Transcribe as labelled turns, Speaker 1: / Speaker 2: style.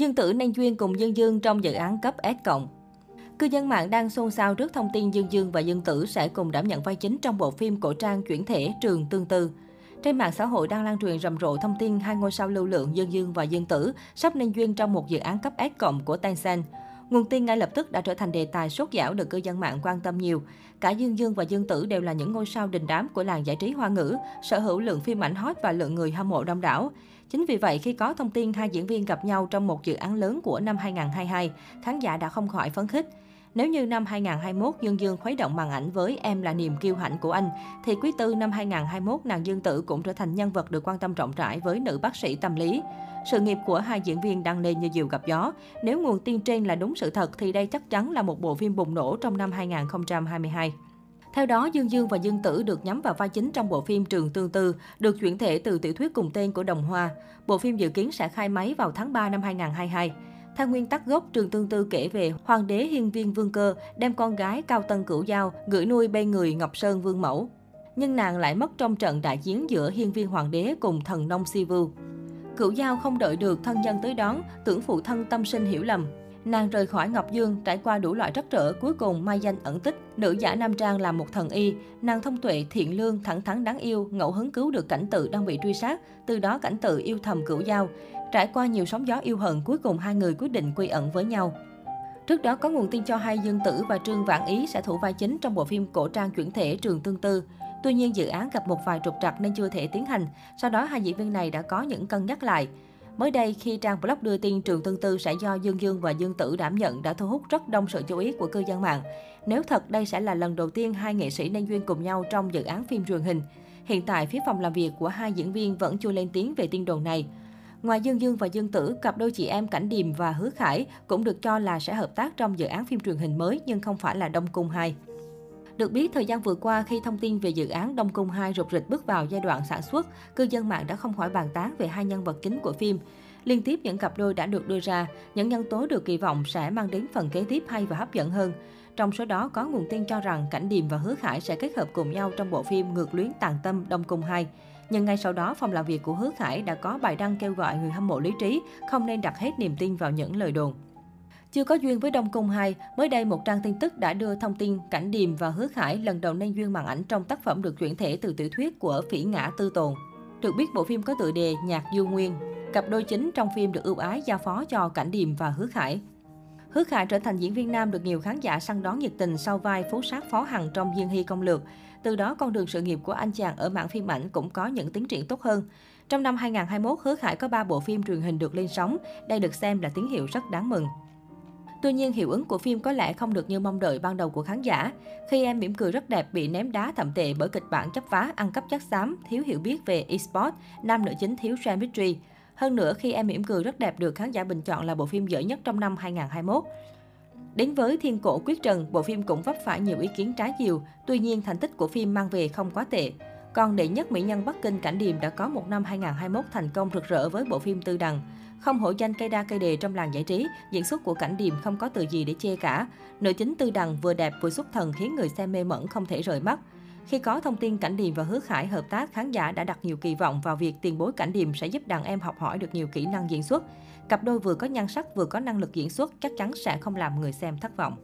Speaker 1: Dương Tử nên duyên cùng Dương Dương trong dự án cấp S cộng. Cư dân mạng đang xôn xao trước thông tin Dương Dương và Dương Tử sẽ cùng đảm nhận vai chính trong bộ phim cổ trang chuyển thể Trường Tương Tư. Trên mạng xã hội đang lan truyền rầm rộ thông tin hai ngôi sao lưu lượng Dương Dương và Dương Tử sắp nên duyên trong một dự án cấp S cộng của Tencent. Nguồn tin ngay lập tức đã trở thành đề tài sốt dảo được cư dân mạng quan tâm nhiều. Cả Dương Dương và Dương Tử đều là những ngôi sao đình đám của làng giải trí hoa ngữ, sở hữu lượng phim ảnh hot và lượng người hâm mộ đông đảo. Chính vì vậy, khi có thông tin hai diễn viên gặp nhau trong một dự án lớn của năm 2022, khán giả đã không khỏi phấn khích. Nếu như năm 2021 Dương Dương khuấy động màn ảnh với Em là niềm kiêu hãnh của anh, thì quý tư năm 2021 nàng Dương Tử cũng trở thành nhân vật được quan tâm rộng rãi với nữ bác sĩ tâm lý. Sự nghiệp của hai diễn viên đang lên như diều gặp gió. Nếu nguồn tin trên là đúng sự thật thì đây chắc chắn là một bộ phim bùng nổ trong năm 2022. Theo đó, Dương Dương và Dương Tử được nhắm vào vai chính trong bộ phim Trường Tương Tư, được chuyển thể từ tiểu thuyết cùng tên của Đồng Hoa. Bộ phim dự kiến sẽ khai máy vào tháng 3 năm 2022. Theo nguyên tắc gốc, Trường Tương Tư kể về hoàng đế hiên viên Vương Cơ đem con gái Cao Tân Cửu Giao gửi nuôi bên người Ngọc Sơn Vương Mẫu. Nhưng nàng lại mất trong trận đại chiến giữa hiên viên hoàng đế cùng thần nông Si Vưu. Cửu Giao không đợi được thân nhân tới đón, tưởng phụ thân tâm sinh hiểu lầm. Nàng rời khỏi Ngọc Dương, trải qua đủ loại trắc trở, cuối cùng mai danh ẩn tích. Nữ giả Nam Trang là một thần y, nàng thông tuệ, thiện lương, thẳng thắn đáng yêu, ngẫu hứng cứu được cảnh tự đang bị truy sát. Từ đó cảnh tự yêu thầm cửu giao. Trải qua nhiều sóng gió yêu hận, cuối cùng hai người quyết định quy ẩn với nhau. Trước đó có nguồn tin cho hay Dương Tử và Trương Vãn Ý sẽ thủ vai chính trong bộ phim cổ trang chuyển thể Trường Tương Tư. Tuy nhiên dự án gặp một vài trục trặc nên chưa thể tiến hành. Sau đó hai diễn viên này đã có những cân nhắc lại. Mới đây, khi trang blog đưa tin Trường Tương Tư sẽ do Dương Dương và Dương Tử đảm nhận đã thu hút rất đông sự chú ý của cư dân mạng. Nếu thật đây sẽ là lần đầu tiên hai nghệ sĩ nên duyên cùng nhau trong dự án phim truyền hình. Hiện tại, phía phòng làm việc của hai diễn viên vẫn chưa lên tiếng về tin đồn này. Ngoài Dương Dương và Dương Tử, cặp đôi chị em Cảnh Điềm và Hứa Khải cũng được cho là sẽ hợp tác trong dự án phim truyền hình mới nhưng không phải là Đông Cung 2. Được biết, thời gian vừa qua khi thông tin về dự án Đông Cung 2 rục rịch bước vào giai đoạn sản xuất, cư dân mạng đã không khỏi bàn tán về hai nhân vật chính của phim. Liên tiếp những cặp đôi đã được đưa ra, những nhân tố được kỳ vọng sẽ mang đến phần kế tiếp hay và hấp dẫn hơn. Trong số đó có nguồn tin cho rằng Cảnh Điềm và Hứa Khải sẽ kết hợp cùng nhau trong bộ phim Ngược luyến tàn tâm Đông Cung 2. Nhưng ngay sau đó, phòng làm việc của Hứa Khải đã có bài đăng kêu gọi người hâm mộ lý trí không nên đặt hết niềm tin vào những lời đồn. Chưa có duyên với Đông Cung 2, mới đây một trang tin tức đã đưa thông tin Cảnh Điềm và Hứa Khải lần đầu nên duyên màn ảnh trong tác phẩm được chuyển thể từ tiểu thuyết của Phỉ Ngã Tư Tồn. Được biết bộ phim có tựa đề Nhạc Du Nguyên. Cặp đôi chính trong phim được ưu ái giao phó cho Cảnh Điềm và Hứa Khải. Hứa Khải trở thành diễn viên nam được nhiều khán giả săn đón nhiệt tình sau vai phú sát phó hằng trong Diên Hy Công Lược. Từ đó, con đường sự nghiệp của anh chàng ở mảng phim ảnh cũng có những tiến triển tốt hơn. Trong năm 2021, Hứa Khải có 3 bộ phim truyền hình được lên sóng. Đây được xem là tín hiệu rất đáng mừng. Tuy nhiên, hiệu ứng của phim có lẽ không được như mong đợi ban đầu của khán giả. Khi em mỉm cười rất đẹp bị ném đá thậm tệ bởi kịch bản chấp vá, ăn cắp chất xám, thiếu hiểu biết về esports, nam nữ chính thiếu chemistry. Hơn nữa, khi em mỉm cười rất đẹp được khán giả bình chọn là bộ phim dở nhất trong năm 2021. Đến với Thiên Cổ Quyết Trần, bộ phim cũng vấp phải nhiều ý kiến trái chiều, tuy nhiên thành tích của phim mang về không quá tệ. Còn đệ nhất mỹ nhân Bắc Kinh Cảnh Điềm đã có một năm 2021 thành công rực rỡ với bộ phim Tư Đằng. Không hổ danh cây đa cây đề trong làng giải trí, diễn xuất của Cảnh Điềm không có từ gì để chê cả. Nữ chính Tư Đằng vừa đẹp vừa xuất thần khiến người xem mê mẩn không thể rời mắt. Khi có thông tin Cảnh Điềm và Hứa Khải hợp tác, khán giả đã đặt nhiều kỳ vọng vào việc tiền bối Cảnh Điềm sẽ giúp đàn em học hỏi được nhiều kỹ năng diễn xuất. Cặp đôi vừa có nhan sắc vừa có năng lực diễn xuất chắc chắn sẽ không làm người xem thất vọng.